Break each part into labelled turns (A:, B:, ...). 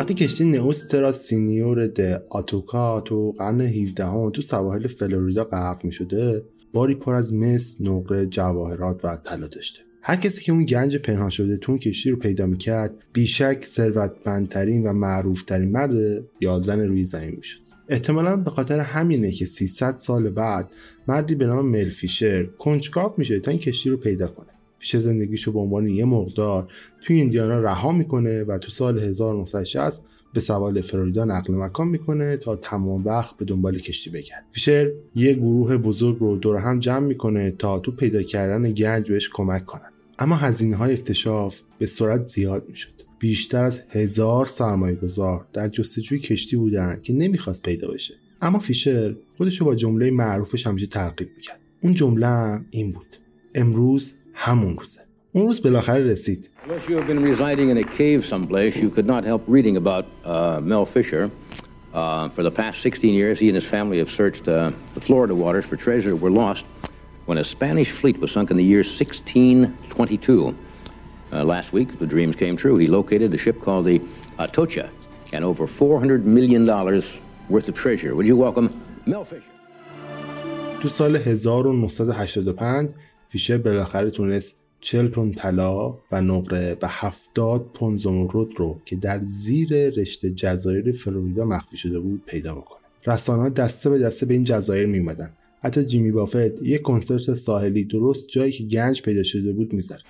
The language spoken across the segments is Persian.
A: وقتی کشتی نئوسترا سینیور د آتوکا تو قرن 17 هم تو سواحل فلوریدا غرق می شده باری پر از مس، نقره، جواهرات و طلا داشته. هر کسی که اون گنج پنهان شده تو اون کشتی رو پیدا می‌کرد بیشک ثروتمندترین و معروفترین مرد یا زن روی زمین می‌شد. احتمالا به خاطر همینه که 300 سال بعد مردی به نام مل فیشر کنجکاو میشه تا این کشتی رو پیدا کنه. پیش زندگیشو به عنوان یه مقدار توی ایندیانا رها می‌کنه و تو سال 1960 به سوال فلوریدا نقل مکان می‌کنه تا تمام وقت به دنبال کشتی بگرد فیشر یه گروه بزرگ رو دور هم جمع می‌کنه تا تو پیدا کردن گنج بهش کمک کنن. اما هزینه های اکتشاف به سرعت زیاد می‌شد. بیشتر از هزار سرمایه گذار در جستجوی کشتی بودن که نمی‌خواست پیدا بشه. اما فیشر خودش با جمله معروفش همیشه ترغیب می‌کرد. اون جمله این بود. امروز همون روزه اون روز بالاخره رسید
B: Unless you have been residing in a cave someplace, you could not help reading about uh, Mel Fisher. Uh, for the past 16 years, he and his family have searched uh, the Florida waters for treasure that were lost when a Spanish fleet was sunk in the year 1622. Uh, last week, the dreams came true. He located a ship called the Atocha and over $400 million worth of treasure. Would you welcome Mel Fisher?
A: تو سال 1985 فیشر بالاخره تونست 40 پوند طلا و نقره و 70 پوند زمرد رو که در زیر رشته جزایر فلوریدا مخفی شده بود پیدا بکنه. رسانه دسته به دسته به این جزایر می اومدن. حتی جیمی بافت یک کنسرت ساحلی درست جایی که گنج پیدا شده بود می‌زد.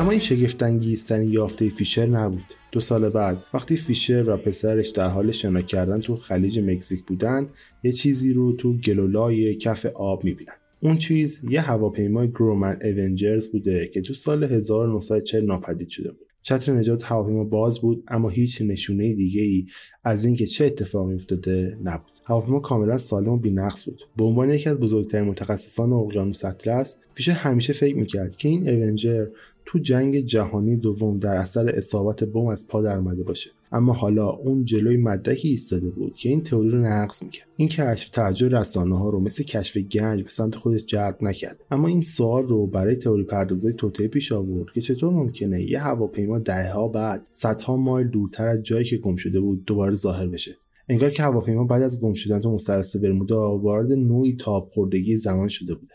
A: اما این شگفتانگیزترین یافته فیشر نبود. دو سال بعد وقتی فیشر و پسرش در حال شنا کردن تو خلیج مکزیک بودن یه چیزی رو تو گلولای کف آب می‌بینن. اون چیز یه هواپیمای گرومن اونجرز بوده که تو سال 1940 ناپدید شده بود. چتر نجات هواپیما باز بود اما هیچ نشونه دیگه ای از اینکه چه اتفاقی افتاده نبود. هواپیما کاملا سالم و بینقص بود. به عنوان یکی از بزرگترین متخصصان اقیانوس اطلس فیشر همیشه فکر می‌کرد که این اونجر تو جنگ جهانی دوم در اثر اصابت بم از پا درآمده باشه. اما حالا اون جلوی مدرکی ایستاده بود که این تئوری رو نقض می‌کرد. این کشف توجه رسانه ها رو مثل کشف گنج به سمت خودش جلب نکرد. اما این سوال رو برای تئوری پردازای توطئه پیش آورد که چطور ممکنه یه هواپیما دهها بعد صدها مایل دورتر از جایی که گم شده بود دوباره ظاهر بشه. انگار که هواپیما بعد از گم شدن تو مسترس برمودا وارد نوعی تاب خوردگی زمان شده بوده.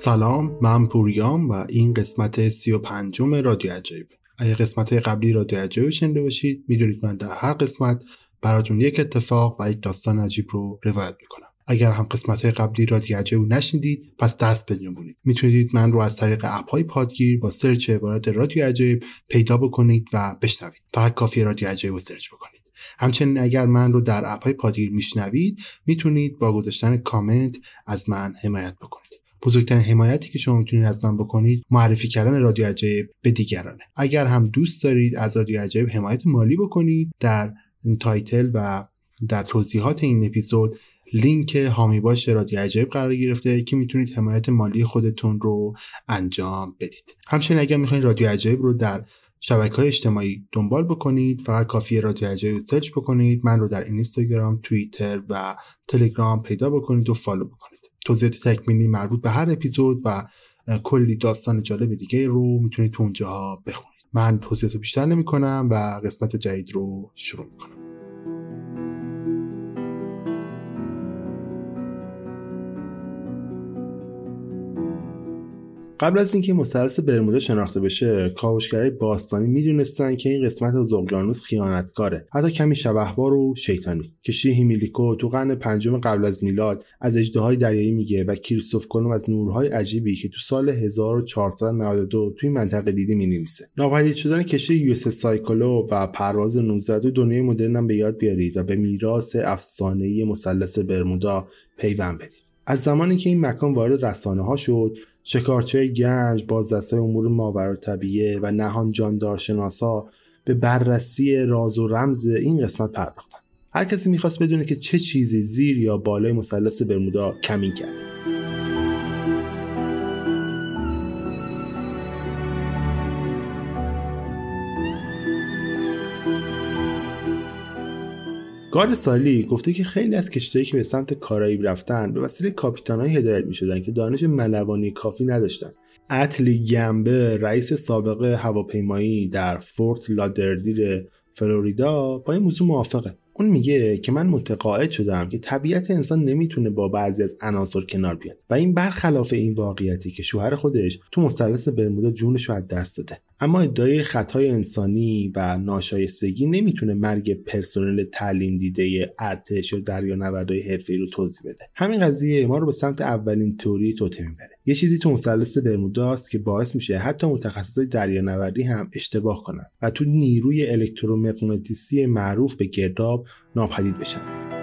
A: سلام من پوریام و این قسمت سی و پنجم رادیو عجیب اگه قسمت قبلی رادیو عجیب شنیده باشید می‌دونید من در هر قسمت براتون یک اتفاق و یک داستان عجیب رو روایت می‌کنم. اگر هم قسمت قبلی رادیو عجیب نشنیدید پس دست بجنبونید می‌تونید من رو از طریق اپ های پادگیر با search عبارت رادیو عجیب پیدا بکنید و بشنوید. فقط کافی رادیو عجیب رو search بکنید. همچنین اگر من رو در اپ های پادگیر میشنوید می‌تونید با گذاشتن کامنت از من حمایت بکنید. بزرگترین حمایتی که شما می‌تونید از من بکنید معرفی کردن رادیو عجیب به دیگرانه. اگر هم دوست دارید از رادیو عجیب حمایت مالی بکنید در title و در توضیحات این اپیزود لینک حامی باش رادیو عجیب قرار گرفته که می‌تونید حمایت مالی خودتون رو انجام بدید. همچنین اگر می‌خواین رادیو عجیب رو در شبکه های اجتماعی دنبال بکنید فقط کافی رادیو عجیب search بکنید من رو در اینستاگرام توییتر و تلگرام پیدا بکنید و follow بکنید. توضیحات تکمیلی مربوط به هر اپیزود و کلی داستان جالب دیگه رو می‌تونید تو اونجاها بخونید. من توضیحات بیشتر نمی کنم و قسمت جدید رو شروع می‌کنم. قبل از اینکه مثلث برمودا شناخته بشه کاوشگرای باستانی می‌دونستن که این قسمت از اقیانوس خیانتکاره. حتی کمی شبح‌وار و شیطانی. که هیمیلکو تو قرن پنجم قبل از میلاد از اژدهای دریایی میگه و کریستوف کلمب از نورهای عجیبی که تو سال 1492 توی منطقه دیده می‌نویسه. ناپدید شدن کشتی یو سایکلو و پرواز 19 دنیای مدرن هم به یاد بیارید و به میراث افسانه‌ای مثلث برمودا پیوند بدید. از زمانی که این مکان وارد رسانه ها شد شکارچه گنج بازدسته امور ماورا طبیعه و نهان جاندارشناسا به بررسی راز و رمز این قسمت پرداختن. هر کسی می‌خواست بدونه که چه چیزی زیر یا بالای مثلث برمودا کمین کرد. گارد سالی گفته که خیلی از کشتیهایی که به سمت کارائیب رفتن به وسیله کاپیتانهایی هدایت می که دانش ملوانی کافی نداشتند اتلی گمبه رئیس سابق هواپیمایی در فورت لادردیر فلوریدا با این موضوع موافقه. اون میگه که من متقاعد شدم که طبیعت انسان نمی‌تونه با بعضی از عناصر کنار بیاد و این برخلاف این واقعیتی که شوهر خودش تو مثلث برمودا جونش رو از دست داده. اما ادعای خطای انسانی و ناشایستگی نمی‌تونه مرگ پرسنل تعلیم دیده ارتش یا دریانوردهای حرفه‌ای رو توضیح بده. همین قضیه ما رو به سمت اولین توری توته می‌بره یه چیزی تو مثلث برموداست که باعث میشه حتی متخصصای دریانوردی هم اشتباه کنن و تو نیروی الکترومغناطیسی معروف به گرداب ناپدید بشن.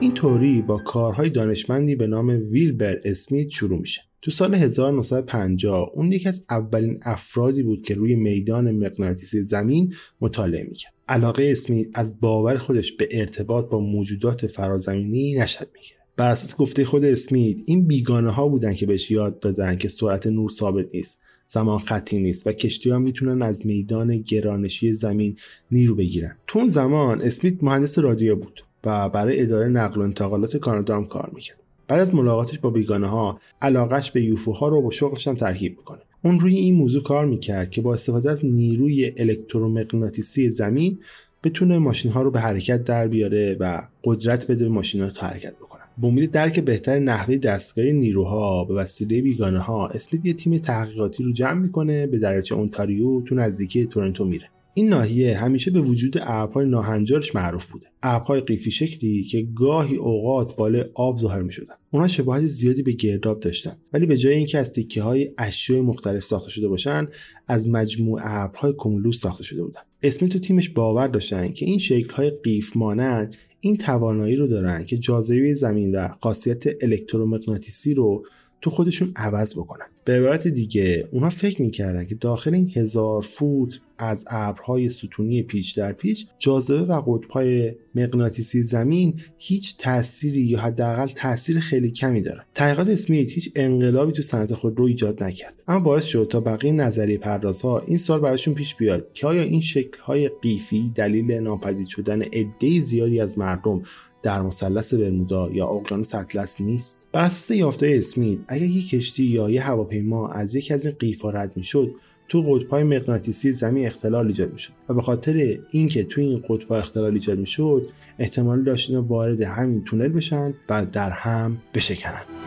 A: این توری با کارهای دانشمندی به نام ویلبر اسمیت شروع میشه. تو سال 1950 اون یکی از اولین افرادی بود که روی میدان مغناطیسی زمین مطالعه می‌کرد. علاقه اسمیت از باور خودش به ارتباط با موجودات فرازمینی نشد می‌گیره بر اساس گفته خود اسمیت این بیگانه ها بودن که بهش یاد دادن که سرعت نور ثابت نیست زمان خطی نیست و کشتی ها می‌تونن از میدان گرانشی زمین نیرو بگیرن. تو اون زمان اسمیت مهندس رادیو بود. و برای اداره نقل و انتقالات کانادا هم کار می‌کرد. بعد از ملاقاتش با بیگانه ها علاقش به یوفوها رو با شغلش هم ترکیب می‌کنه. اون روی این موضوع کار می‌کرد که با استفاده از نیروی الکترومغناطیسی زمین بتونه ماشین ها رو به حرکت در بیاره و قدرت بده به ماشین ها حرکت بکنن. به امید درک بهتر نحوه دستگاه نیروها به وسیله بیگانه ها اسمیت یه تیم تحقیقاتی رو جمع می‌کنه به درجه اونتاریو تو نزدیکی تورنتو میره. این ناحیه همیشه به وجود ابرهای ناهنجارش معروف بوده. ابرهای قیفی شکلی که گاهی اوقات بالای آب ظاهر می شدن اونا شباهت زیادی به گرداب داشتن. ولی به جای اینکه از تیکه های اشیاء مختلف ساخته شده باشن از مجموع ابرهای کمولوس ساخته شده بودن. اسمی تو تیمش باور داشتن که این شکل های قیف مانند این توانایی رو دارن که جاذبه زمین و خاصیت الکترومغناطیسی رو تو خودشون عوض بکنن. به عبارت دیگه اونا فکر می‌کردن که داخل این هزار فوت از ابرهای ستونی پیچ در پیچ جاذبه و قطبهای مغناطیسی زمین هیچ تأثیری یا حداقل تاثیر خیلی کمی داره. تحقیقات اسمیت هیچ انقلابی تو صنعت خودرو ایجاد نکرد. اما باعث شد تا بقیه نظریه پردازها این سال براشون پیش بیاد که آیا این شکلهای قیفی دلیل ناپدید شدن عده زیادی از مردم در مثلث برمودا یا اقیانوس اطلس نیست؟ بر اساس یافته اسمیت اگر یک کشتی یا یه هواپیما از یکی از این قیفا رد می‌شد تو قطبهای مغناطیسی زمین اختلال ایجاد می‌شد. و به خاطر اینکه تو این قطبها اختلال ایجاد می‌شد احتمال داشت اینا وارد همین تونل بشن و در هم بشکنن.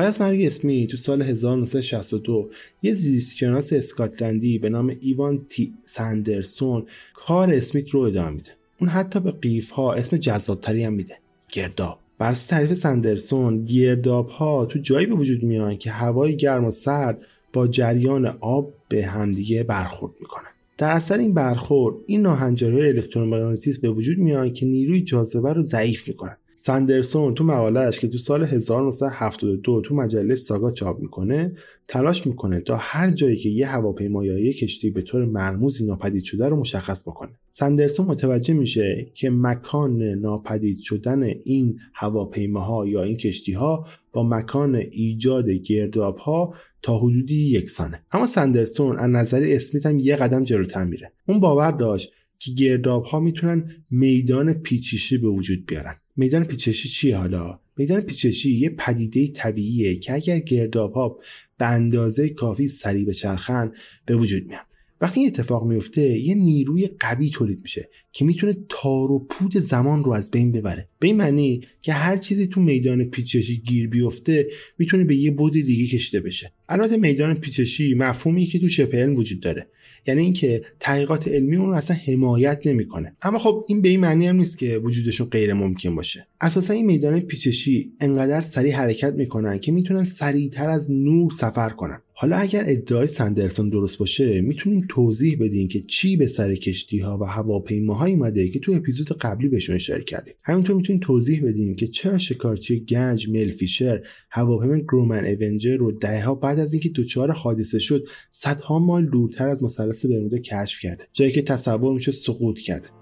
A: بعد از مرگ اسمی تو سال 1962 یه زیستشناس اسکاتلندی به نام ایوان تی سندرسون کار اسمیت رو ادامه میده. اون حتی به قیف ها اسم جذابتری هم میده. گرداب. بر تعریف سندرسون گرداب ها تو جایی به وجود میان که هوای گرم و سرد با جریان آب به همدیگه برخورد می‌کنن. در اثر این برخورد این ناهنجاری الکترومغناطیس به وجود میان که نیروی جاذبه رو ضعیف می‌کنن. سندرسون تو مقالهش که تو سال 1972 تو مجله ساگا چاپ می‌کنه تلاش می‌کنه تا هر جایی که یه هواپیما یا یه کشتی به طور مرموزی ناپدید شده رو مشخص بکنه. سندرسون متوجه میشه که مکان ناپدید شدن این هواپیماها یا این کشتی ها با مکان ایجاد گرداب ها تا حدودی یکسانه. اما سندرسون از نظر اسمیت هم یه قدم جلوتر میره. اون باور داشت که گرداب ها می‌تونن میدان پیچشی به وجود بیارن. میدان پیچشی چیه حالا؟ میدان پیچشی یه پدیده طبیعیه که اگر گرداب ها به اندازه کافی سریع بچرخن به وجود میان. وقتی این اتفاق میفته یه نیروی قوی تولید میشه که می‌تونه تار و پود زمان رو از بین ببره. به این معنی که هر چیزی تو میدان پیچشی گیر بیفته می‌تونه به یه بود دیگه کشیده بشه. البته میدان پیچشی مفهومی که تو علم وجود داره. یعنی اینکه تحقیقات علمی اون رو اصلا حمایت نمی‌کنه. اما خب این به این معنی هم نیست که وجودشون غیر ممکن باشه. اساسا این میدان پیچشی انقدر سریع حرکت می‌کنن که می‌تونن سریعتر از نور سفر کنن. حالا اگر ادعای سندرسون درست باشه می‌تونیم توضیح بدیم که چی به سر کشتی ها و هواپیماهایی اومده که تو اپیزود قبلی بهشون اشاره کردیم. همینطور می‌تونیم توضیح بدیم که چرا شکارچی گنج مل فیشر هواپیما گرومن اونجر رو دهها بعد از اینکه دچار حادثه شد صدها مایل دورتر از مثلث برمودا کشف کرده جایی که تصور میشه سقوط کرده.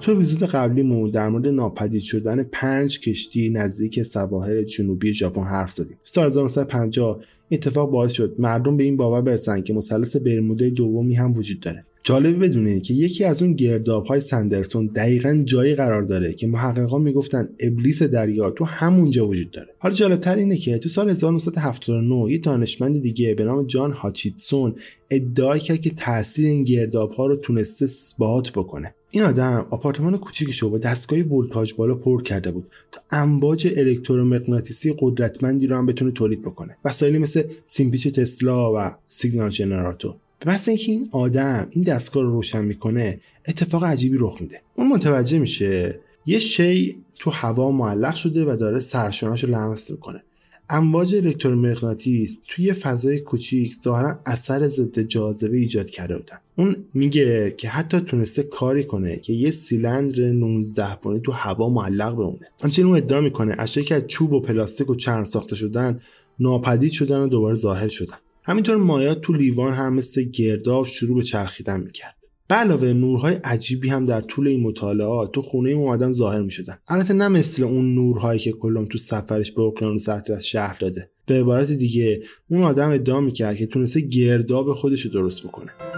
A: تو اپیزود قبلیمون در مورد ناپدید شدن پنج کشتی نزدیک سواحل جنوبی ژاپن حرف زدیم. سال 1950 اتفاق باعث شد مردم به این باور برسن که مثلث برمودای دومی هم وجود داره. جالبه بدونید که یکی از اون گرداب های سندرسون دقیقا جایی قرار داره که محققان می‌گفتن ابلیس دریا تو همونجا وجود داره حالا جالبتر اینه که تو سال 1979 یه دانشمند دیگه به نام جان هاچیتسون ادعای کرد که تاثیر این گرداب ها رو تونسته اثبات بکنه این آدم آپارتمان کوچیکش رو با دستگاه ولتاژ بالا پر کرده بود تا امواج الکترومغناطیسی قدرتمندی رو هم بتونه تولید بکنه. وسایلی مثل سیمپیچ تسلا و سیگنال جنراتور. به محض اینکه این آدم این دستگاه رو روشن می‌کنه اتفاق عجیبی رخ میده. اون متوجه میشه یه شی تو هوا معلق شده و داره سرشانش رو لمس می‌کنه. امواج الکترومغناطیس توی فضای کوچیک ظاهرا اثر ضد جاذبه ایجاد کرده بودن. اون میگه که حتی تونسته کاری کنه که یه سیلندر 19 بانی تو هوا معلق بمونه. همچنین اون ادعا می‌کنه اشیایی که از چوب و پلاستیک و چرم ساخته شدن ناپدید شدن و دوباره ظاهر شدن. همینطور مایات تو لیوان هم مثل گرداب شروع به چرخیدن می‌کرد. به علاوه نورهای عجیبی هم در طول این مطالعات تو خونه اون آدم ظاهر می شدن البته نه مثل اون نورهایی که کلم تو سفرش به اقیانوس اطلس شهر داده. به عبارت دیگه اون آدم ادعا می‌کرد که تونسته گرداب خودش رو درست بکنه.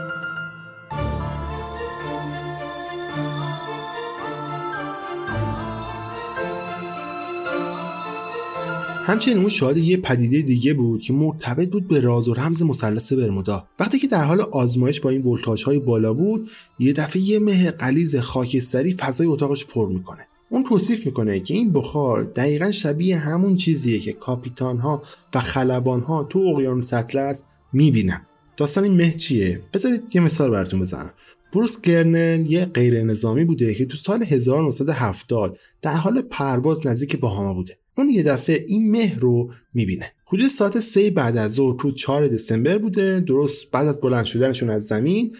A: همچنین اون شاهد یه پدیده دیگه بود که مرتبط بود به راز و رمز مثلث برمودا. وقتی که در حال آزمایش با این ولتاژ های بالا بود یه دفعه یه مه قلیز خاکستری فضای اتاقش پر می‌کنه. اون توصیف می‌کنه که این بخار دقیقا شبیه همون چیزیه که کاپیتان ها و خلبان ها تو اقیانوس اطلس می‌بینن. داستان این مه چیه؟ بذارید یه مثال براتون بزنم. بروس گرنل یه غیر نظامی بوده که تو سال 1970 در حال پرواز نزدیک باهاما بوده. اون یه دفعه این مه رو می‌بینه. حدود ساعت سه بعد از ظهر تو 4 دسامبر بوده. درست بعد از بلند شدنشون از زمین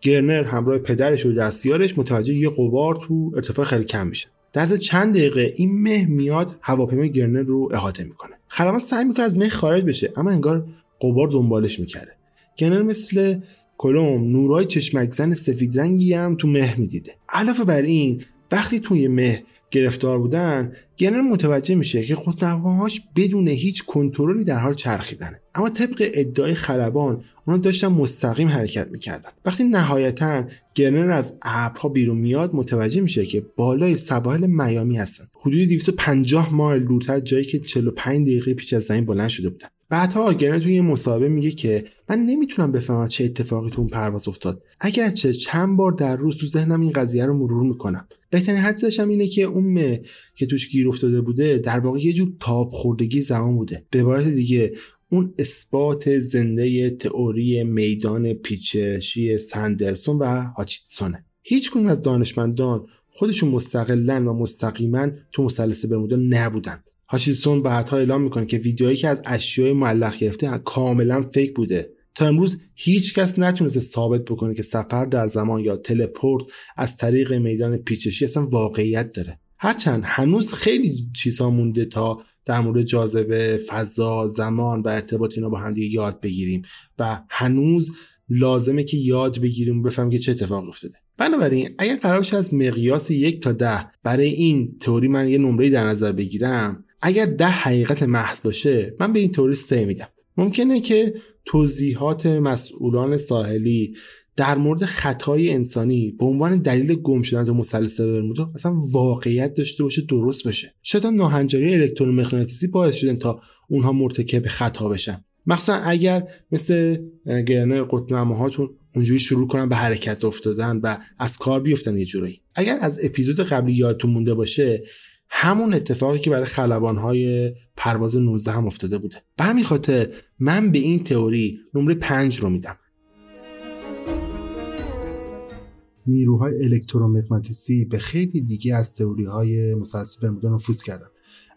A: گرنر همراه پدرش و دستیارش متوجه یه قبار تو ارتفاع خیلی کم میشه. در چند دقیقه این مه میاد هواپیمای گرنر رو احاطه می‌کنه. خلبان سعی می‌کنه از مه خارج بشه اما انگار قبار دنبالش می‌کرده گرنر مثل کلم نورای چشمک زن سفید رنگی هم تو مه می‌دیده. علاوه بر این وقتی توی مه گرفتار بودن گرنر متوجه میشه که خودنواهاش بدون هیچ کنترلی در حال چرخیدنه. اما طبق ادعای خلبان اونا داشتن مستقیم حرکت می‌کردن. وقتی نهایتا گرنر از ابرها بیرون میاد متوجه میشه که بالای سواحل میامی هستن. حدود 250 مایل دورتر جایی که 45 دقیقه پیش از زمین بلند شده بودن. بعدها گرنر توی یه مصاحبه میگه که من نمی‌تونم بفهمم چه اتفاقی تو اون پرواز افتاد. اگرچه چند بار در روز تو ذهنم این قضیه رو مرور می‌کنم. بهترین حدسش هم اینه که اون مه که توش گیر افتاده بوده در واقع یه جور تاب خوردگی زمان بوده. به عبارت دیگه اون اثبات زنده تئوری میدان پیچشی سندرسون و هاچیتسونه. هیچ کنیم از دانشمندان خودشون مستقلا و مستقیما تو مثلث برمودا نبودن. هاشیسون بعدها اعلام می‌کنه که ویدیوهایی که از اشیای معلق گرفته کاملا فیک بوده. تا امروز هیچ کس نتونسته ثابت بکنه که سفر در زمان یا تلپورت از طریق میدان پیچشی اصلا واقعیت داره. هرچند هنوز خیلی چیزها مونده تا در مورد جاذبه فضا زمان و ارتباط اینا با هم یاد بگیریم و هنوز لازمه که یاد بگیریم و بفهمیم که چه اتفاق افتاده. بنابراین اگر قرار از مقیاس یک تا ده برای این تئوری من یه نمره در نظر بگیرم اگر ده حقیقت محض باشه من به این تئوری سه میدم ممکنه که توضیحات مسئولان ساحلی در مورد خطای انسانی به عنوان دلیل گم شدن تو مثلث برمودا اصلا واقعیت داشته باشه درست بشه شاید ناهنجاری الکترومغناطیسی باعث شدن تا اونها مرتکب خطا بشن. مخصوصا اگر مثل گرنر قطبنماهاتون اونجوری شروع کنن به حرکت افتادن و از کار بیفتن یه جورایی. اگر از اپیزود قبلی یادتون مونده باشه همون اتفاقی که برای خلبانهای پرواز 19 هم افتاده بوده. به همین خاطر من به این تئوری نمره 5 رو میدم. نیروهای الکترومغناطیسی به خیلی دیگه از تئوری های مثلث برمودا نفوذ کردن.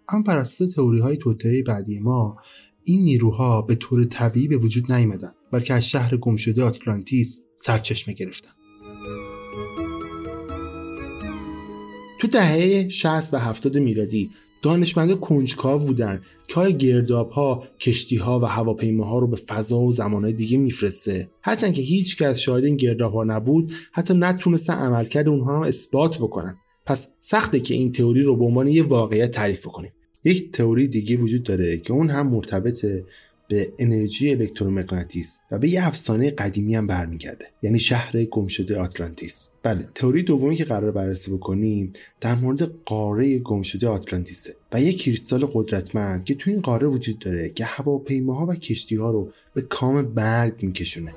A: اما بر اساس تئوری های بعدی ما این نیروها به طور طبیعی به وجود نیامدن بلکه از شهر گمشده آتلانتیس سرچشمه گرفتن. تو دهه 60 و 70 میلادی دانشمندا کنجکاو بودن که های گرداب ها کشتی ها و هواپیماها رو به فضا و زمانهای دیگه میفرسته. هرچند که هیچ کس شاهد این گرداب ها نبود حتی نتونستن عملکرد اونها رو اثبات بکنن. پس سخته که این تئوری رو به عنوان یه واقعیت تعریف کنیم یک تئوری دیگه وجود داره که اون هم مرتبطه به انرژی الکترومغناطیس و به یه افسانه قدیمی هم برمیگرده یعنی شهر گمشده آتلانتیس. بله تئوری دومی که قرار بررسی بکنیم در مورد قاره گمشده آتلانتیسه و یک کریستال قدرتمند که تو این قاره وجود داره که هواپیماها و کشتیها رو به کام برگ میکشونه.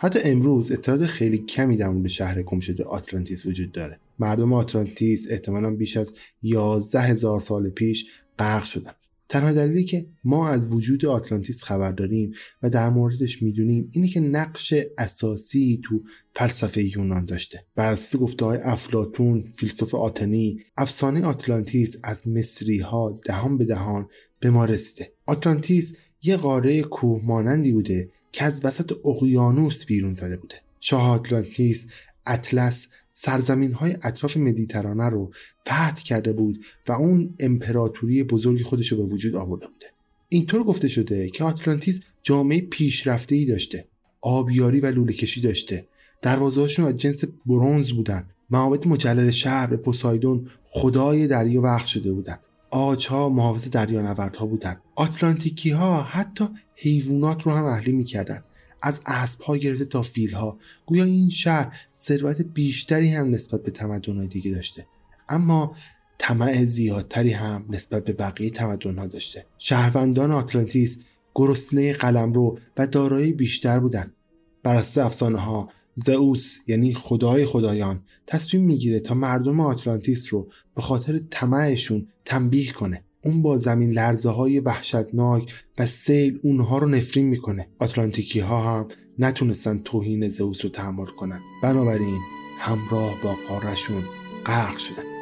A: حتی امروز اطلاعات خیلی کمی در مورد شهر گم شده آتلانتیس وجود داره. مردم آتلانتیس احتمالا بیش از 11 هزار سال پیش غرق شدن. تنها دلیلی که ما از وجود آتلانتیس خبر داریم و در موردش می‌دونیم اینه که نقش اساسی تو فلسفه یونان داشته. بر اساس گفته های افلاتون فیلسوف آتنی افسانه آتلانتیس از مصری ها دهان به دهان به ما رسیده. آتلانتیس یه قاره کوه مانندی بوده که از وسط اقیانوس بیرون زده بوده. شاه آتلانتیس اطلس سرزمین های اطراف مدیترانه رو فتح کرده بود و اون امپراتوری بزرگی خودش رو به وجود آورده بوده. اینطور گفته شده که آتلانتیس جامعه پیشرفته ای داشته آبیاری و لوله کشی داشته. دروازهاشون از جنس برونز بودن. معابد مجلل شهر به پوسایدون خدای دریا وقت شده بودن. آجها محافظ دریانوردها بودن. آتلانتیکی ها حتی حیوانات رو هم اهلی می‌کردن. از اسب ها گرفته تا فیل ها گویا این شهر ثروت بیشتری هم نسبت به تمدن دیگه داشته. اما طمع زیادتری هم نسبت به بقیه تمدن ها داشته. شهروندان آتلانتیس گرسنه قلمرو و دارایی بیشتر بودند بر اساس افسانه ها زئوس یعنی خدای خدایان تصمیم می‌گیره تا مردم آتلانتیس رو به خاطر طمعشون تنبیه کنه. اون با زمین لرزه های وحشتناک و سیل اونها رو نفرین می‌کنه. آتلانتیکی ها هم نتونستن توهین زئوس رو تحمل کنن. بنابراین همراه با قارشون غرق شدن.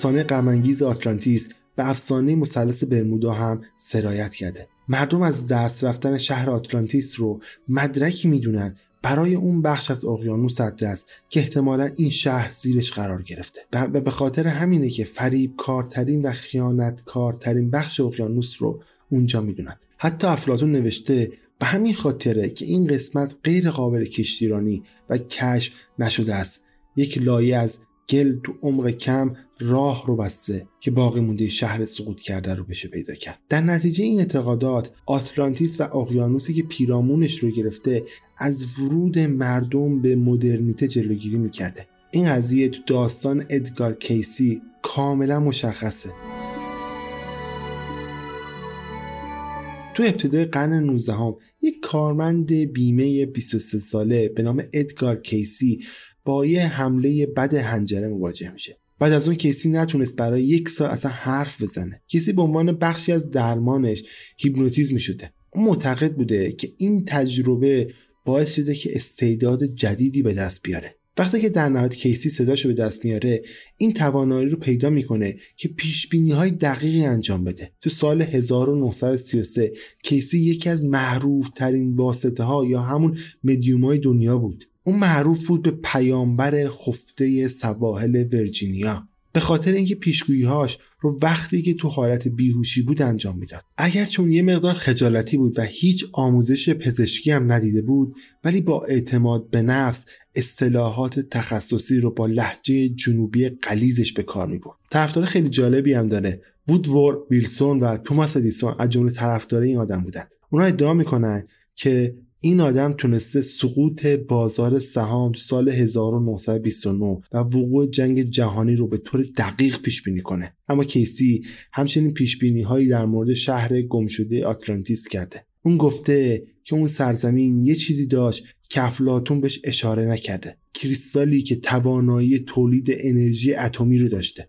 A: افسانه غمانگیز آتلانتیس به افسانه مثلث برمودا هم سرایت کرده. مردم از دست رفتن شهر آتلانتیس رو مدرکی می‌دونن. برای اون بخش از اقیانوس است که احتمالا این شهر زیرش قرار گرفته. و به خاطر همینه که فریب کارترین و خیانت کارترین بخش اقیانوس رو اونجا می‌دونن. حتی افلاتون نوشته به همین خاطره که این قسمت غیر قابل کشتیرانی و کشف نشده است. یک لایه از گل تو عمق کم راه رو بسته که باقی مونده شهر سقوط کرده رو بشه پیدا کرد. در نتیجه این اعتقادات آتلانتیس و اقیانوسی که پیرامونش رو گرفته از ورود مردم به مدرنیته جلوگیری می‌کرده. این قضیه تو داستان ادگار کیسی کاملا مشخصه. تو ابتدای قرن 19 هم یک کارمند بیمه 23 ساله به نام ادگار کیسی با یه حمله بد هنجره مواجه میشه. بعد از اون کیسی نتونست برای یک سال اصلا حرف بزنه. کیسی به عنوان بخشی از درمانش هیپنوتیزم شده اون معتقد بوده که این تجربه باعث شده که استعداد جدیدی به دست بیاره. وقتی که در نهایت کیسی صداشو به دست میاره این توانایی رو پیدا می‌کنه که پیش های دقیقی انجام بده. تو سال 1933 کیسی یکی از محروف ترین واسطه ها یا همون مدیوم های دنیا بود. اون معروف بود به پیامبر خفته سواحل ورجینیا. به خاطر اینکه پیشگوییهاش رو وقتی که تو حالت بیهوشی بود انجام می‌داد. اگر چون یه مقدار خجالتی بود و هیچ آموزش پزشکی هم ندیده بود ولی با اعتماد به نفس اصطلاحات تخصصی رو با لحجه جنوبی قلیزش به کار می‌برد. طرفدار خیلی جالبی هم داره. وودور ویلسون و توماس ادیسون از جمله طرفدار این آدم بودن. اونا ادعا می‌کنن که این آدم تونسته سقوط بازار سهام سال 1929 و وقوع جنگ جهانی رو به طور دقیق پیش بینی کنه. اما کیسی همچنین پیش بینی هایی در مورد شهر گمشده آتلانتیس کرده. اون گفته که اون سرزمین یه چیزی داشت که افلاتون بهش اشاره نکرده. کریستالی که توانایی تولید انرژی اتمی رو داشته.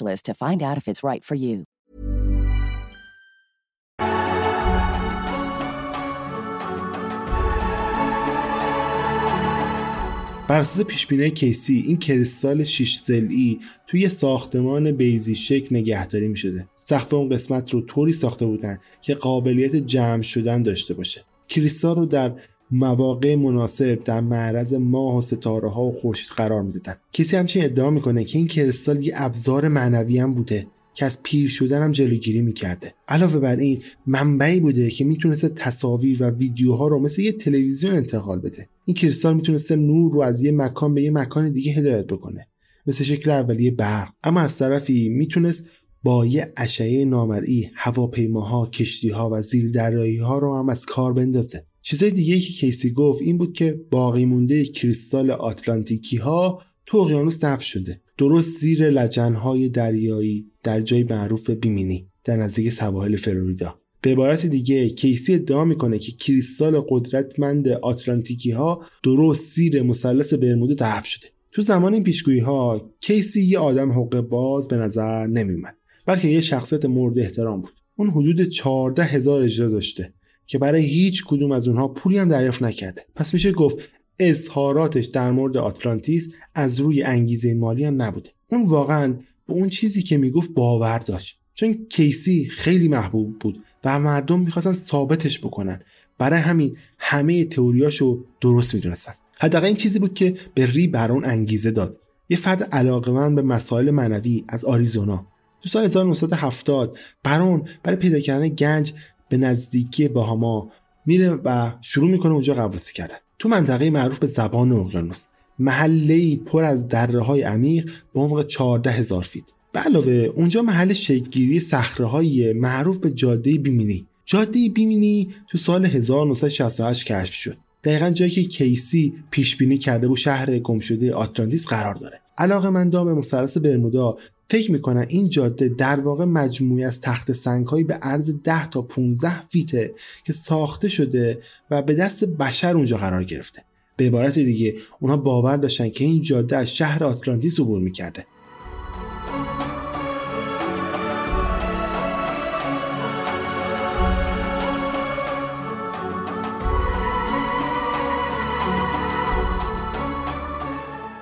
C: specialist to find out if it's right for you.
A: بر اساس پیشبینی کیسی این کریستال شیش زلی توی ساختمان بیزی شکل نگهداری می شده سقف اون قسمت رو طوری ساخته بودن که قابلیت جمع شدن داشته باشه کریستال رو در مواقع مناسب در معرض ماه و ستاره ها و خورشید قرار می‌دادن. کسی همچنین ادعا می‌کنه که این کریستال یه ابزار معنوی هم بوده که از پیر شدن هم جلوگیری می‌کرده. علاوه بر این منبعی بوده که می‌تونسته تصاویر و ویدیوها رو مثل یه تلویزیون انتقال بده. این کریستال می‌تونسته نور رو از یه مکان به یه مکان دیگه هدایت بکنه مثل شکل اولیه برق. اما از طرفی می‌تونست با یه اشعه نامرئی هواپیماها کشتیها و زیردریایی ها رو هم از کار بندازه. چیزای دیگه که کیسی گفت این بود که باقی مونده کریستال آتلانتیکی ها تو اقیانوس نفت شده. درست زیر لجنهای دریایی در جای معروف بیمینی در نزدیک سواحل فلوریدا. به عبارت دیگه کیسی ادعا می‌کنه که کریستال قدرتمند آتلانتیکی ها درست زیر مثلث برمودا دفن شده. تو زمان این پیشگویی ها کیسی یه آدم حقوق باز به نظر نمیومد بلکه یه شخصیت مورد احترام بود. اون حدود 14 هزار اجرا داشته. که برای هیچ کدوم از اونها پولی هم دریافت نکرده. پس میشه گفت اظهاراتش در مورد آتلانتیس از روی انگیزه مالی هم نبوده. اون واقعا به اون چیزی که می‌گفت باور داشت. چون کیسی خیلی محبوب بود و مردم می‌خواستن ثابتش بکنن. برای همین همه تئوریاشو درست می‌دونستن. حداقل این چیزی بود که به ری برون انگیزه داد. یه فرد علاقمند به مسائل معنوی از آریزونا. تو سال 1970 برون برای پیدا کردن گنج به نزدیکی باهاما میره و شروع می‌کنه اونجا قواسی کردن. تو منطقه معروف به زبان اقیانوس محله پر از دره های عمیق به عمق 14 هزار فیت. به علاوه اونجا محل شکلگیری صخره معروف به جاده بیمینی. جاده بیمینی تو سال 1968 کشف شد. دقیقا جایی که کیسی پیش بینی کرده بود شهر گمشده آتلانتیس قرار داره. علاقه من به مثلث برمودا فکر می‌کنن این جاده در واقع مجموعی از تخت سنگ به عرض 10 تا 15 فیته که ساخته شده و به دست بشر اونجا قرار گرفته. به عبارت دیگه اونها باور داشتن که این جاده از شهر آتلانتیس عبور می‌کرده.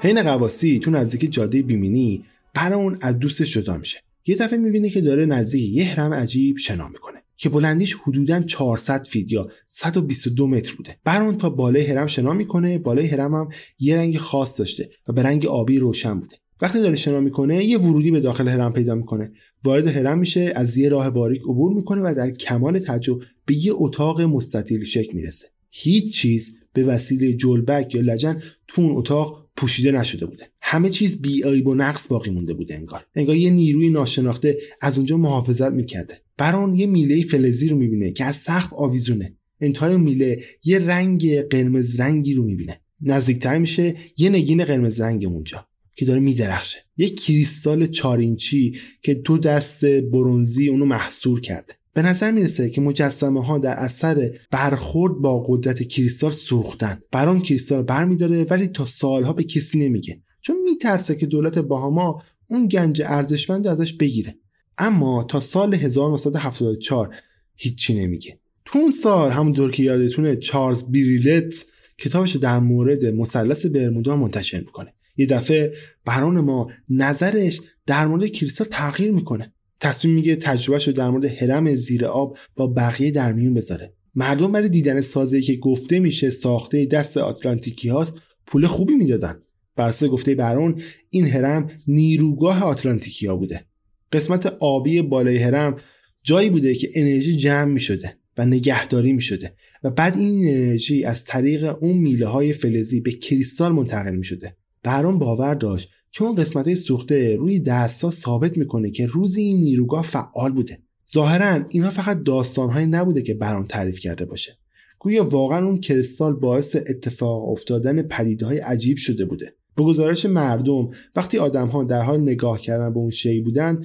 A: حین قواسی تو نزدیک جاده بیمینی برای اون از دوستش جدا میشه. یه دفعه می‌بینه که داره نزدیک یه هرم عجیب شنا می‌کنه که بلندیش حدودا 400 فیت یا 122 متر بوده. برون تا بالای هرم شنا می‌کنه بالای هرم هم یه رنگ خاص داشته و به رنگ آبی روشن بوده. وقتی داره شنا می‌کنه یه ورودی به داخل هرم پیدا می‌کنه. وارد هرم میشه از یه راه باریک عبور می‌کنه و در کمال تعجب به یه اتاق مستطیل شکل می‌رسه. هیچ چیز به وسیله جلبک یا لجن تو اون اتاق پوشیده نشده بوده. همه چیز بی و نقص باقی مونده بوده انگار. انگار یه نیروی ناشناخته از اونجا محافظت می‌کرده. بران یه میله فلزی رو می‌بینه که از سقف آویزونه. انتهای میله یه رنگ قرمز رنگی رو می‌بینه. نزدیکتر میشه یه نگین قرمز رنگ اونجا که داره میدرخشه. یه کریستال چارینچی که دو دست برونزی اونو محصور کرده. به نظر می‌رسه که مجسمه ها در اثر برخورد با قدرت کریستال سوختن. برام کریستال برمیداره ولی تا سالها به کسی نمیگه. چون میترسه که دولت باهاما اون گنج ارزشمند ازش بگیره. اما تا سال 1974 هیچی نمیگه. تو اون سال همونطور که یادتونه چارلز بیریلت کتابش در مورد مثلث برمودا منتشر می‌کنه. یه دفعه بران ما نظرش در مورد کریستال تغییر می‌کنه. تصمیم میگه تجربهش رو در مورد حرم زیر آب با بقیه در میون بذاره. مردم برای دیدن سازه که گفته میشه ساخته دست آتلانتیکی هاست پول خوبی می‌دادن. بر گفته برون این حرم نیروگاه آتلانتیکی ها بوده. قسمت آبی بالای حرم جایی بوده که انرژی جمع می‌شده و نگهداری می‌شده و بعد این انرژی از طریق اون میله های فلزی به کریستال منتقل می‌شده. برون باور داشت که اون قسمت سوخته روی دستا ثابت می‌کنه که روزی این نیروگاه فعال بوده. ظاهرا اینا فقط داستانهایی نبوده که برام تعریف کرده باشه. گویا واقعا اون کریستال باعث اتفاق افتادن های عجیب شده بوده. به گزارش مردم وقتی آدمها در حال نگاه کردن به اون شی بودن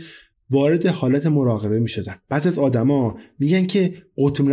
A: وارد حالت مراقبه می شدن بعض از آدما میگن که قطب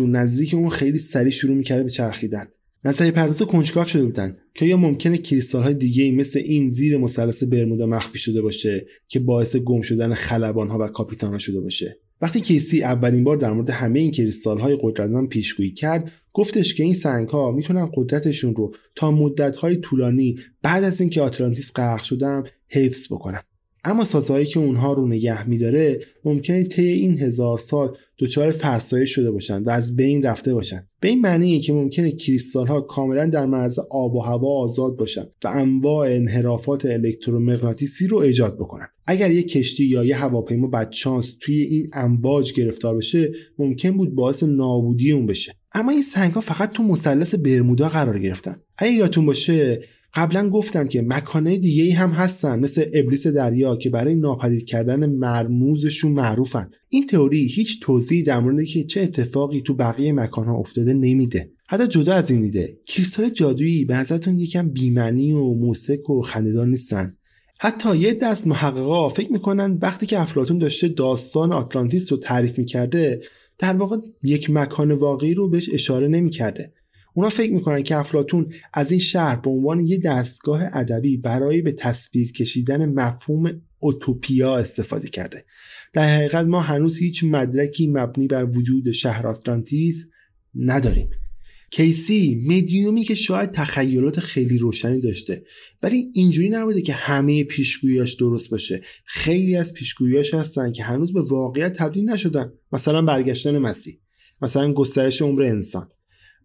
A: نزدیک اون خیلی سریع شروع می‌کرده به چرخیدن. نظری پرداز کنجکاو شده بودن که یا ممکنه کریستال های دیگه مثل این زیر مثلث برمودا مخفی شده باشه که باعث گم شدن خلبان ها و کاپیتان ها شده باشه. وقتی کیسی اولین بار در مورد همه این کریستال های قدرتمند پیشگویی کرد گفتش که این سنگ ها می‌تونن قدرتشون رو تا مدت های طولانی بعد از اینکه آتلانتیس غرق شدن حفظ بکنن. اما سازهایی که اونها رو نگه میداره ممکنه طی این هزار سال دچار فرسایش شده باشن و از بین رفته باشن. به این معنیه که ممکنه کریستال ها کاملا در مرز آب و هوا آزاد باشن و انواع انحرافات الکترومغناطیسی رو ایجاد بکنن. اگر یک کشتی یا یه هواپیما بدشانس توی این امواج گرفتار بشه ممکن بود باعث نابودی اون بشه. اما این سنگ ها فقط تو مثلث برمودا قرار گرفتن. اگه یادتون باشه قبلا گفتم که مکانه دیگه ای هم هستن مثل ابلیس دریا که برای ناپدید کردن مرموزشون معروفن. این تئوری هیچ توضیحی در مورد که چه اتفاقی تو بقیه مکانها افتاده نمیده. حتی جدا از این دیده کریستال جادویی به نظرتون یکم بیمنی و موسک و خندهدار نیستن؟ حتی یه دست محققا فکر می‌کنن وقتی که افلاتون داشته داستان آتلانتیس رو تعریف می‌کرده در واقع یک مکان واقعی رو بهش اشاره نمی‌کرده. اونا فکر می‌کنن که افلاتون از این شهر به عنوان یه دستگاه ادبی برای به تصویر کشیدن مفهوم اوتوپیا استفاده کرده. در حقیقت ما هنوز هیچ مدرکی مبنی بر وجود شهر آتلانتیس نداریم. کیسی مدیومی که شاید تخیلات خیلی روشنی داشته ولی اینجوری نبوده که همه پیشگوییاش درست باشه. خیلی از پیشگوییاش هستن که هنوز به واقعیت تبدیل نشدن. مثلا برگشتن مسیح. مثلا گسترش عمر انسان.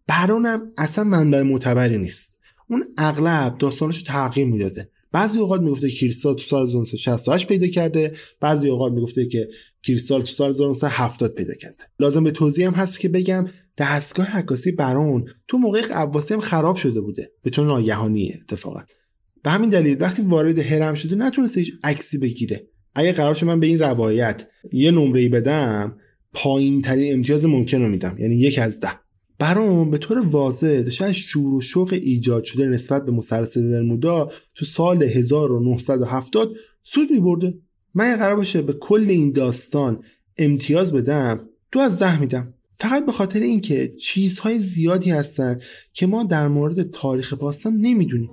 A: برانم اصلا منبع معتبری نیست. اون اغلب داستانش تغییر می‌داده. بعضی اوقات می‌گفته کریستال تو سال 1968 پیدا کرده. بعضی اوقات می‌گفته که کریستال تو سال 1970 پیدا کرده. لازم به توضیح هم هست که بگم دستگاه عکاسی برون تو موقع قواسی هم خراب شده بوده. به طور ناگهانی اتفاقا. به همین دلیل وقتی وارد هرم شده نتونسته هیچ عکسی بگیره. اگه قرار شد من به این روایت یه نمره بدم پایین ترین امتیاز ممکن رو میدم. یعنی یک از ده. برام به طور واضح داشته شور و شوق ایجاد شده نسبت به مثلث برمودا تو سال 1970 سود می برده من قرار باشه به کل این داستان امتیاز بدم. دو از ده میدم. فقط به خاطر اینکه چیزهای زیادی هستن که ما در مورد تاریخ باستان نمی‌دونیم.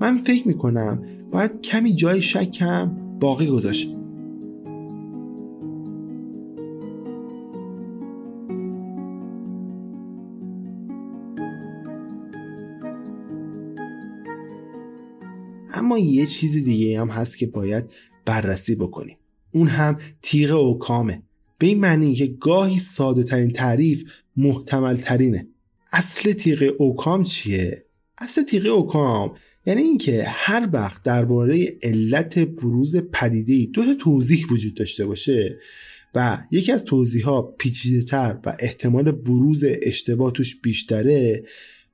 A: من فکر می‌کنم باید کمی جای شکم باقی گذاشت. اما یه چیز دیگه هم هست که باید بررسی بکنیم. اون هم تیغ اوکامه به این معنی که گاهی ساده ترین تعریف محتمل ترینه اصل تیغ اوکام چیه؟ اصل تیغ اوکام یعنی اینکه هر وقت درباره علت بروز پدیده دو تا توضیح وجود داشته باشه و یکی از توضیح ها پیچیده تر و احتمال بروز اشتباه توش بیشتره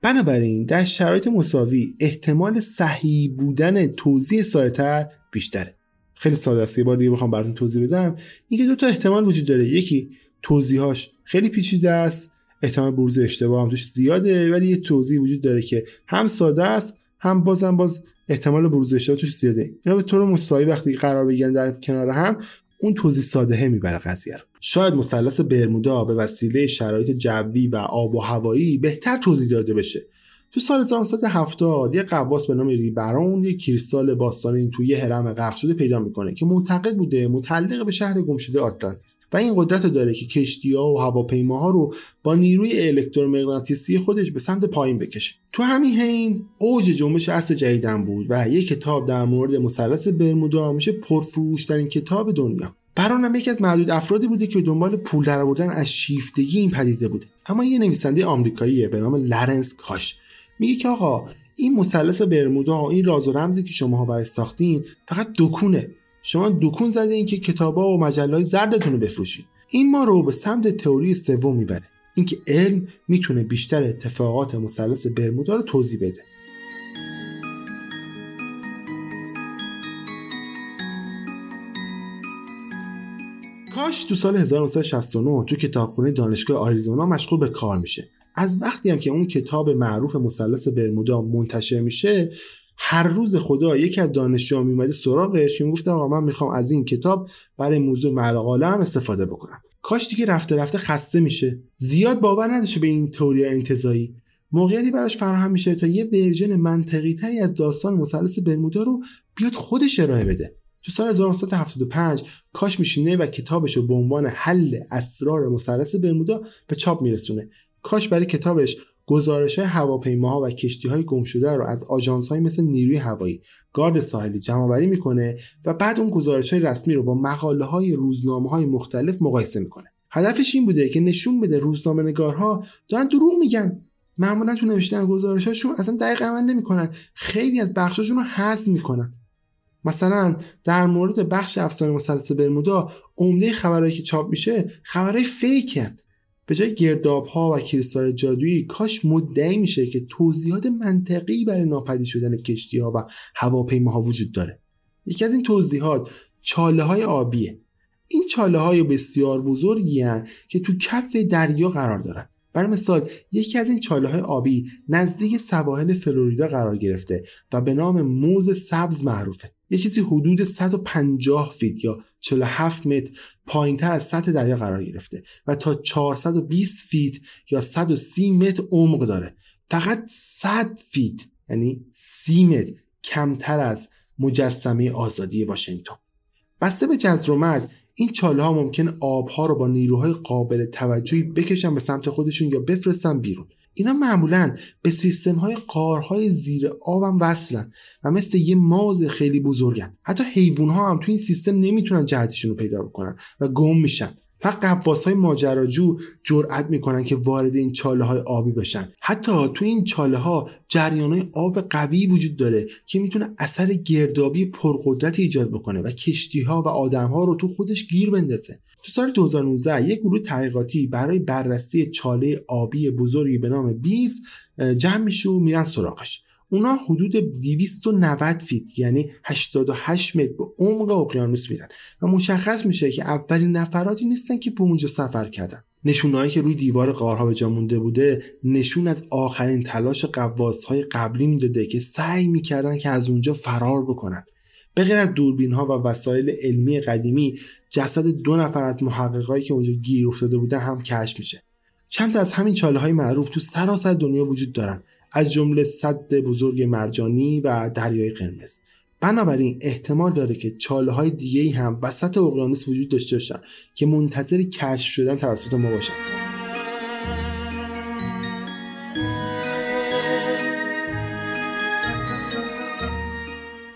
A: بنابراین در شرایط مساوی احتمال صحیح بودن توضیح سادهتر بیشتره. خیلی ساده است. یه بار دیگه بخوام براتون توضیح بدم. اینکه دو تا احتمال وجود داره. یکی توضیحاش خیلی پیچیده است احتمال بروز اشتباه هم توش زیاده ولی یه توضیح وجود داره که هم ساده است هم بازم باز احتمال بروز اشتباه توش زیاده. اینا به طور مساوی وقتی قرار بگیرن در کنار هم اون توضیح ساده می‌بره قضیه رو. شاید مثلث برمودا به وسیله شرایط جوی و آب و هوایی بهتر توضیح داده بشه. تو سال 1970 یه قواس به نام ریبرون یه کریستال باستانی توی یه هرم غرق شده پیدا می‌کنه که معتقد بوده متعلق به شهر گمشده آتلانتیس. و این قدرت داره که کشتی ها و هواپیماها رو با نیروی الکترومغناطیسی خودش به سمت پایین بکشه. تو همین حین اوج جنبش اصل جدیدن بود و یه کتاب در مورد مثلث برمودا میشه پرفروشترین کتاب دنیا. برانم یکی از معدود افرادی بوده که به دنبال پول درآوردن از شیفتگی این پدیده بوده. اما یه نویسنده آمریکاییه به نام لرنس کاش. میگه که آقا این مثلث برمودا این راز و رمزی که شما برای ساختین فقط دکونه. شما دکون زده این که کتابا و مجله زردتون رو بفروشید این ما رو به سمت تئوری سوم می‌بره. اینکه علم می‌تونه بیشتر اتفاقات مثلث برمودا رو توضیح بده. تو سال 1969 تو کتابخونه دانشگاه آریزونا مشغول به کار میشه. از وقتی هم که اون کتاب معروف مثلث برمودا منتشر میشه هر روز خدا یکی از دانشجوها میومده سراغش که می‌گفت آقا من می‌خوام از این کتاب برای موضوع مقاله هم استفاده بکنم. کاش دیگه رفته رفته خسته میشه. زیاد باور نداشته به این تئوری انتزاعی. موقعیتی براش فراهم میشه تا یه ورژن منطقی تری از داستان مثلث برمودا رو بیاد خودش ارائه بده. تو سال 1975 کاش میشینه و کتابش رو به عنوان حل اسرار مثلث برمودا به چاپ میرسونه. کاش برای کتابش گزارش های هواپیماها و کشتی های گم شده رو از آژانس های مثل نیروی هوایی گارد ساحلی جمع آوری می‌کنه و بعد اون گزارش های رسمی رو با مقاله های روزنامه های مختلف مقایسه می‌کنه. هدفش این بوده که نشون بده روزنامه نگارها دارن دروغ میگن. معمولا تو نوشتن گزارشاشون اصلا دقیق عمل نمی‌کنن. خیلی از بخشاشون رو حذف می‌کنن. مثلا در مورد بخش افسانه مثلث برمودا عمده خبرهایی که چاپ میشه خبرهای فیکن به جای گرداب ها و کریستال جادویی کاش مدعی میشه که توضیحات منطقی برای ناپدید شدن کشتی ها و هواپیماها وجود داره. یکی از این توضیحات چاله های آبیه. این چاله های بسیار بزرگی هن که تو کف دریا قرار دارن. برای مثال یکی از این چاله های آبی نزدیک سواحل فلوریدا قرار گرفته و به نام موز سبز معروفه. یه چیزی حدود 150 feet یا 47 متر پایین تر از سطح دریا قرار گرفته و تا 420 feet یا 130 متر عمق داره. فقط 100 فیت یعنی 30 متر کمتر از مجسمه آزادی واشنگتن. بسته به جزرومت این چاله ها ممکن آبها رو با نیروهای قابل توجهی بکشن به سمت خودشون یا بفرستن بیرون. اینا معمولا به سیستم های قارهای زیر آبم وصلن و مثل یه ماز خیلی بزرگن. حتی حیوان ها هم تو این سیستم نمی‌تونن جهتشون رو پیدا بکنن و گم میشن. فقط قواس های ماجراجو جرأت می‌کنن که وارد این چاله های آبی بشن. حتی تو این چاله ها جریان های آب قوی وجود داره که می‌تونه اثر گردابی پرقدرتی ایجاد بکنه و کشتی ها و آدم ها رو تو خودش گیر بندازه. تو سال 2019 یک گروه تحقیقاتی برای بررسی چاله آبی بزرگی به نام بیوز جمع میشه و میرن سراغش. اونا حدود 290 فیت یعنی 88 متر به عمق اقیانوس میرن و مشخص میشه که اولین نفراتی نیستن که به اونجا سفر کردن. نشونهایی که روی دیوار قارها به جا مونده بوده نشون از آخرین تلاش قواس های قبلی می‌داده که سعی می‌کردن که از اونجا فرار بکنن. به غیر از دوربین ها و وسایل علمی قدیمی جسد دو نفر از محققایی که اونجا گیر افتاده بودن هم کشف میشه. چند از همین چاله های معروف تو سراسر دنیا وجود دارن. از جمله صد بزرگ مرجانی و دریای قرمز. بنابراین احتمال داره که چاله های دیگه هم وسط اقیانوس وجود داشته باشن که منتظر کشف شدن توسط ما باشن.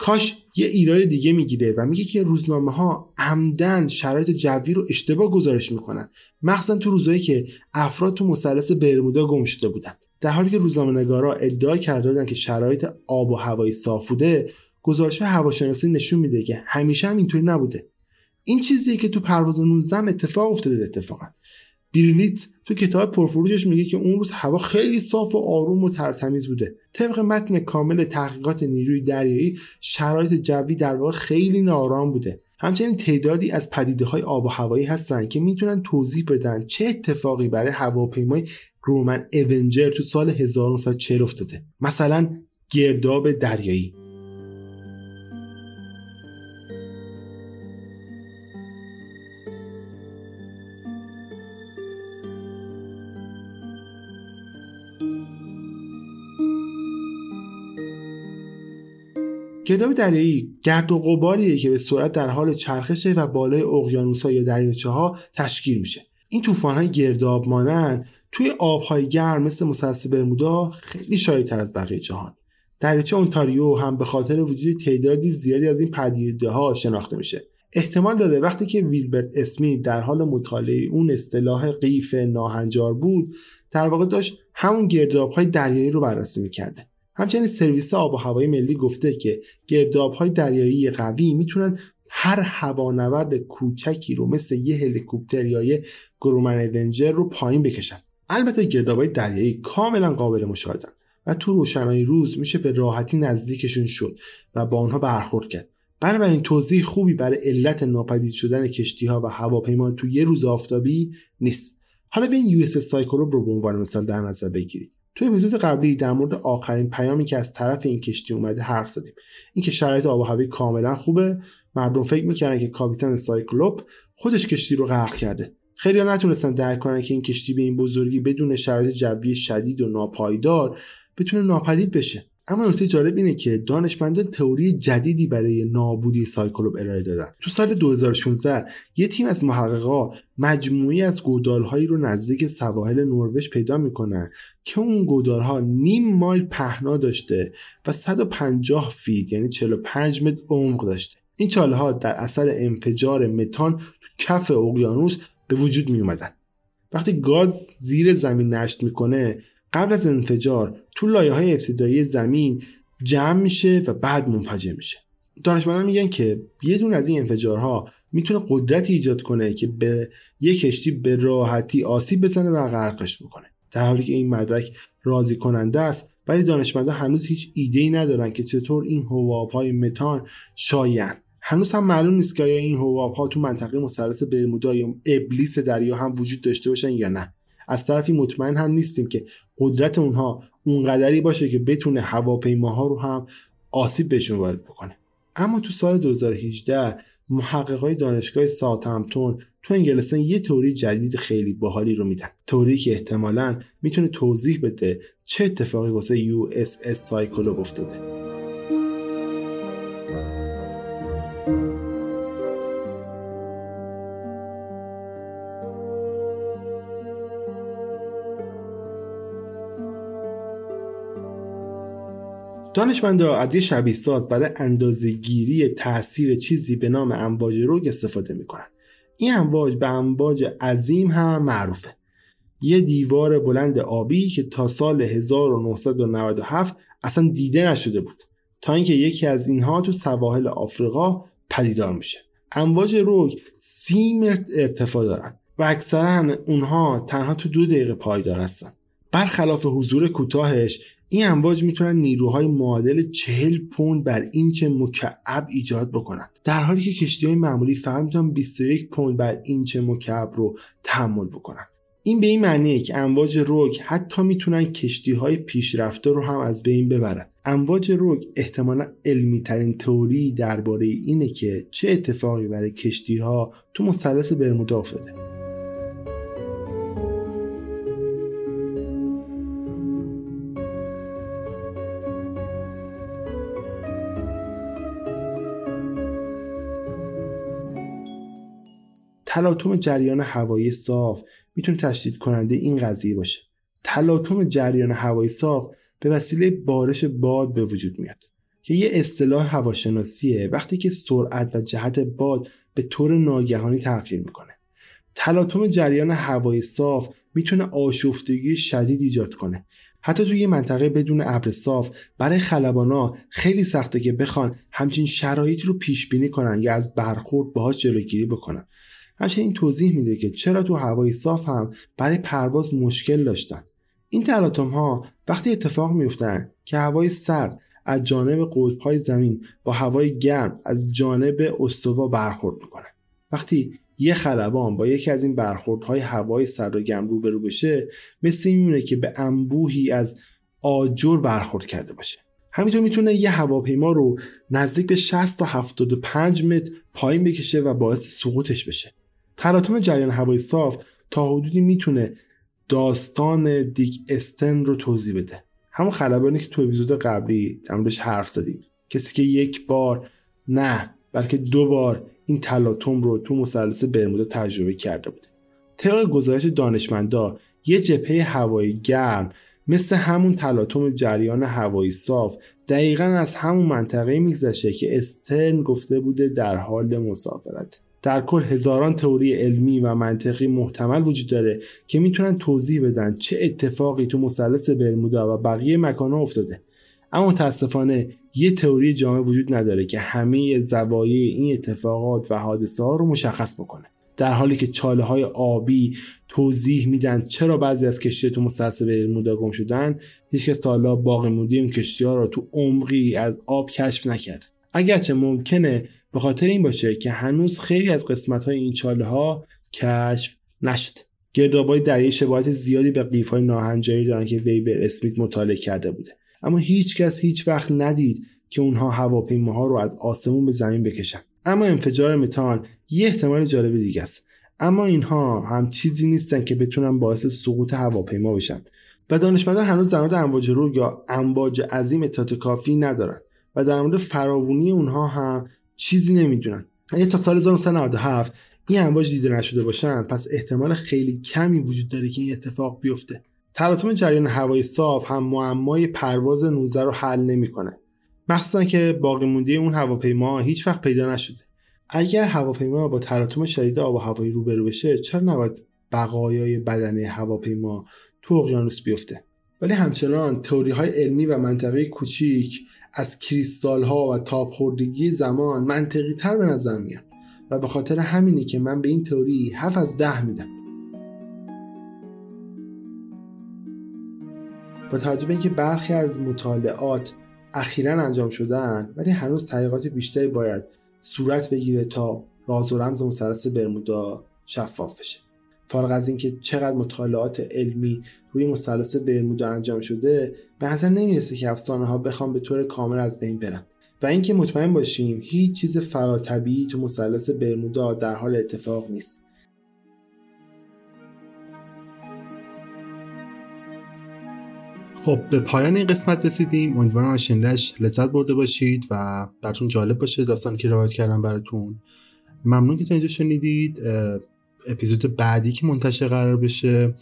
A: کاش یه ایراد دیگه می‌گیره و میگه که روزنامه ها عمدن شرایط جوی رو اشتباه گزارش می‌کنن. مخصوصا تو روزایی که افراد تو مثلث برمودا گم شده بودن. در حالی که روزنامه نگارا ادعا کرده بودن که شرایط آب و هوایی صاف بوده گزارش هواشناسی نشون میده که همیشه هم اینطوری نبوده. این چیزیه که تو پرواز 19 اتفاق افتاده اتفاقا. بیرلیت تو کتاب پرفروشش میگه که اون روز هوا خیلی صاف و آروم و ترتمیز بوده. طبق متن کامل تحقیقات نیروی دریایی شرایط جوی در واقع خیلی نارام بوده. همچنین تعدادی از پدیده های آب و هوایی هستن که می‌تونن توضیح بدن چه اتفاقی برای هواپیمای رومن اونجر تو سال 1940 افتاده. مثلا گرداب دریایی. گرداب دریایی گرد و غباریه که به سرعت در حال چرخشه و بالای اقیانوس‌ها یا دریاچه ها تشکیل میشه. این طوفان های گرداب مانند توی آبهای گرم مثل مثلث برمودا خیلی شایع‌تر از بقیه جهان. دریاچه اونتاریو هم به خاطر وجود تعدادی زیادی از این پدیده ها شناخته میشه. احتمال داره وقتی که ویلبرت اسمی در حال مطالعه اون اصطلاح قیف ناهنجار بود در واقع داشت همون گرداب های دریایی رو بررسی می‌کرده. همچنین سرویس آب و هوایی ملی گفته که گرداب های دریایی قوی می‌تونن هر هوانورد کوچکی رو مثل یه هلیکوپتر یا یه گرومن اونجر رو پایین بکشن. البته گردابای دریایی کاملا قابل مشاهدن و تو روشنایی روز میشه به راحتی نزدیکشون شد و با آنها برخورد کرد. بنابراین توضیح خوبی برای علت ناپدید شدن کشتی ها و هواپیما تو یه روز آفتابی نیست. حالا به این یو اس سایکلوب رو به عنوان مثال در نظر بگیرید. تو اپیزود قبلی در مورد آخرین پیامی که از طرف این کشتی اومده حرف زدیم. اینکه شرایط آب و هوایی کاملا خوبه مردم فکر می‌کردن که کاپیتان سایکلوپ خودش کشتی رو غرق کرده. خیلی نتونستن درک کنن که این کشتی به این بزرگی بدون شرایط جوی شدید و ناپایدار بتونه ناپدید بشه. اما نکته جالب اینه که دانشمندان تئوری جدیدی برای نابودی سایکلوپ ارائه دادن تو سال 2016 یه تیم از محققا مجموعه‌ای از گودالهایی رو نزدیک سواحل نروژ پیدا می‌کنن که اون گودالها نیم مایل پهنا داشته و 150 فیت یعنی 45 متر عمق داشته این چاله ها در اثر انفجار متان تو کف اقیانوس به وجود می اومدن. وقتی گاز زیر زمین نشت می‌کنه قبل از انفجار تو لایه های ابتدایی زمین جمع میشه و بعد منفجر میشه. دانشمندان میگن که یه دون از این انفجارها می‌تونه قدرتی ایجاد کنه که به یک کشتی به راحتی آسیب بزنه و غرقش بکنه. در حالی که این مدرک راضی کننده است ولی دانشمندان هنوز هیچ ایده ای ندارن که چطور این حباب های متان شایعن. هنوز هم معلوم نیست که آیا این حباب ها تو منطقه مثلث برمودا یا ابلیس دریا هم وجود داشته باشن یا نه. از طرفی مطمئن هم نیستیم که قدرت اونها اونقدری باشه که بتونه هواپیماها رو هم آسیب بهشون وارد بکنه. اما تو سال 2018 محققای دانشگاه ساوثهمپتون تو انگلستان یه تئوری جدید خیلی باحالی رو میدن. تئوری که احتمالا می‌تونه توضیح بده چه اتفاقی واسه USS سایکلوپ افتاده. دانشمندا از یه شبیه ساز برای اندازه گیری تاثیر چیزی به نام امواج روگ استفاده می‌کنن. این امواج به امواج عظیم هم معروفه. یه دیوار بلند آبی که تا سال 1997 اصلا دیده نشده بود. تا اینکه یکی از اینها تو سواحل آفریقا پدیدار میشه. امواج روگ سی متر ارتفاع دارن و اکثرا اونها تنها تو دو دقیقه پایدار هستن. برخلاف حضور کوتاهش این امواج می‌تونن نیروهای معادل 40 پوند بر اینچ مکعب ایجاد بکنن. در حالی که کشتی های معمولی فقط می‌تونن 21 پوند بر اینچ مکعب رو تحمل بکنن. این به این معنیه که امواج روگ حتی می‌تونن کشتی های پیشرفته رو هم از بین ببرن. امواج روگ احتمالا علمی ترین تئوری درباره اینه که چه اتفاقی برای کشتی ها تو مثلث برمودا افتاده. تلاطم جریان هوایی صاف می‌تونه تشدید کننده این قضیه باشه. تلاطم جریان هوایی صاف به وسیله بارش باد به وجود میاد. که یه اصطلاح هواشناسیه وقتی که سرعت و جهت باد به طور ناگهانی تغییر می‌کنه. تلاطم جریان هوایی صاف می‌تونه آشفتگی شدید ایجاد کنه. حتی توی یه منطقه بدون ابر صاف برای خلبانا خیلی سخته که بخوان همچین شرایطی رو پیش بینی کنن یا از برخورد باهاش جلوگیری بکنن. همچنین توضیح میده که چرا تو هوای صاف هم برای پرواز مشکل داشتن. این تلاطم ها وقتی اتفاق میفتن که هوای سرد از جانب قطبهای زمین با هوای گرم از جانب استوا برخورد می‌کنه. وقتی یه خلبان با یکی از این برخوردهای هوای سرد و گرم روبرو بشه مثل میمونه که به انبوهی از آجر برخورد کرده باشه. همینطور می‌تونه یه هواپیما رو نزدیک به 60 تا 75 متر پایین بکشه و باعث سقوطش بشه. تلاطم جریان هوای صاف تا حدودی می‌تونه داستان دیک استن رو توضیح بده. همون خلبانی که تو اپیزود قبلی در حرف زدیم. کسی که یک بار نه بلکه دو بار این تلاطم رو تو مثلث برمودا تجربه کرده بوده. طبق گزارش دانشمندا یه جبهه هوایی گرم مثل همون تلاطم جریان هوایی صاف دقیقا از همون منطقه میگذشه که استرن گفته بوده در حال مسافرت. در کل هزاران تئوری علمی و منطقی محتمل وجود داره که می‌تونن توضیح بدن چه اتفاقی تو مثلث برمودا و بقیه مکانها افتاده. اما متاسفانه یه تئوری جامع وجود نداره که همه زوایای این اتفاقات و حادثه ها رو مشخص بکنه. در حالی که چاله های آبی توضیح میدن چرا بعضی از کشتی تو مثلث برمودا گم شدن هیچکس تا حالا باقی مونده اون کشتی ها رو تو عمقی از آب کشف نکرد. اگرچه ممکنه به خاطر این باشه که هنوز خیلی از قسمت های این چاله ها کشف نشد. گردابای دریای شباهت زیادی به قیف های ناهنجاری دارن که ویبر اسمیت مطالعه کرده بوده. اما هیچ کس هیچ وقت ندید که اونها هواپیماها رو از آسمون به زمین بکشن. اما انفجار متان یه احتمال جالب دیگه است. اما اینها هم چیزی نیستن که بتونن باعث سقوط هواپیما بشن. و دانشمندان هنوز در مورد امواج رو یا امواج عظیم اطلاعات کافی ندارن. و در مورد فراوونی اونها هم چیزی نمی‌دونن. اگه تا سال 1997 این امواج دیده نشده باشن پس احتمال خیلی کمی وجود داره که این اتفاق بیفته. تلاطم جریان هوای صاف هم معمای پرواز 19 رو حل نمی‌کنه. مخصوصا که باقی مونده اون هواپیما هیچ وقت پیدا نشده. اگر هواپیما با تلاطم شدید آب و هوایی روبرو بشه چرا نباید بقایای بدنه هواپیما تو اقیانوس بیفته؟ ولی همچنان تئوری های علمی و منطقه کوچیک از کریستال ها و تاب خوردگی زمان منطقی تر به نظر میاد و به خاطر همینی که من به این تئوری 7 از ده میدم. با توجه به اینکه برخی از مطالعات اخیرا انجام شدن ولی هنوز تحقیقات بیشتری باید صورت بگیره تا راز و رمز مثلث برمودا شفاف بشه. فارغ از اینکه چقدر مطالعات علمی روی مثلث برمودا انجام شده به نظر نمی‌رسه که افسانه ها بخوام به طور کامل از بین برن. و اینکه مطمئن باشیم هیچ چیز فراتبیعی تو مثلث برمودا در حال اتفاق نیست. خب به پایان این قسمت رسیدیم. امیدوارم از شنیدنش لذت برده باشید و براتون جالب باشه داستان که روایت کردم براتون. ممنون که تا اینجا شنیدید. اپیزود بعدی که منتشر قرار بشه.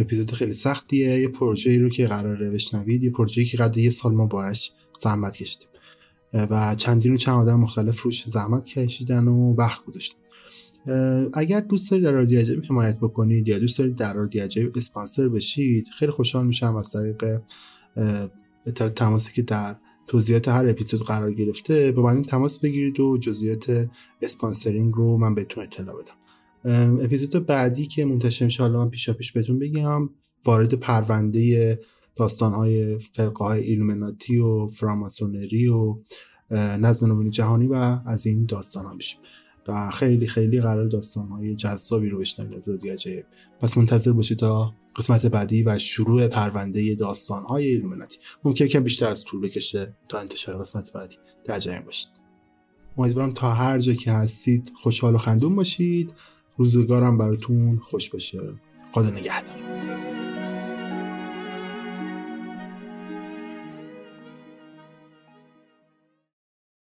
A: اپیزود خیلی سختیه. یه پروژه رو که قراره بشنوید یه پروژه که قد یه سال ما بارش زحمت کشیدیم. و چندین و چند آدم مختلف روش زحمت کشیدن و وقت گذاشتن. اگر دوست دارید در رادیو عجیب حمایت بکنید یا دوست دارید در رادیو عجیب اسپانسر بشید خیلی خوشحال میشم از طریق اطلاعات تماسی که در توضیحات هر اپیزود قرار گرفته با من تماس بگیرید و جزئیات sponsoring رو من بهتون اطلاع بدم. اپیزود بعدی که منتشر میشه حالا من پیشا پیش بهتون بگم وارد پرونده داستان های فرقه های ایلومیناتی و فراماسونری و نظم نوین جهانی و از این داستان ها میشیم. و خیلی خیلی قرار داستان های جذابی رو بشنوید از رادیو عجیب. پس منتظر باشید تا قسمت بعدی و شروع پرونده داستان های ایلومیناتی ممکن که بیشتر از طول بکشه تا انتشار قسمت بعدی. در جریان باشید. امیدوارم تا هر جا که هستید خوشحال و خندون باشید. روزگارم براتون خوش باشه. خدا نگهدار.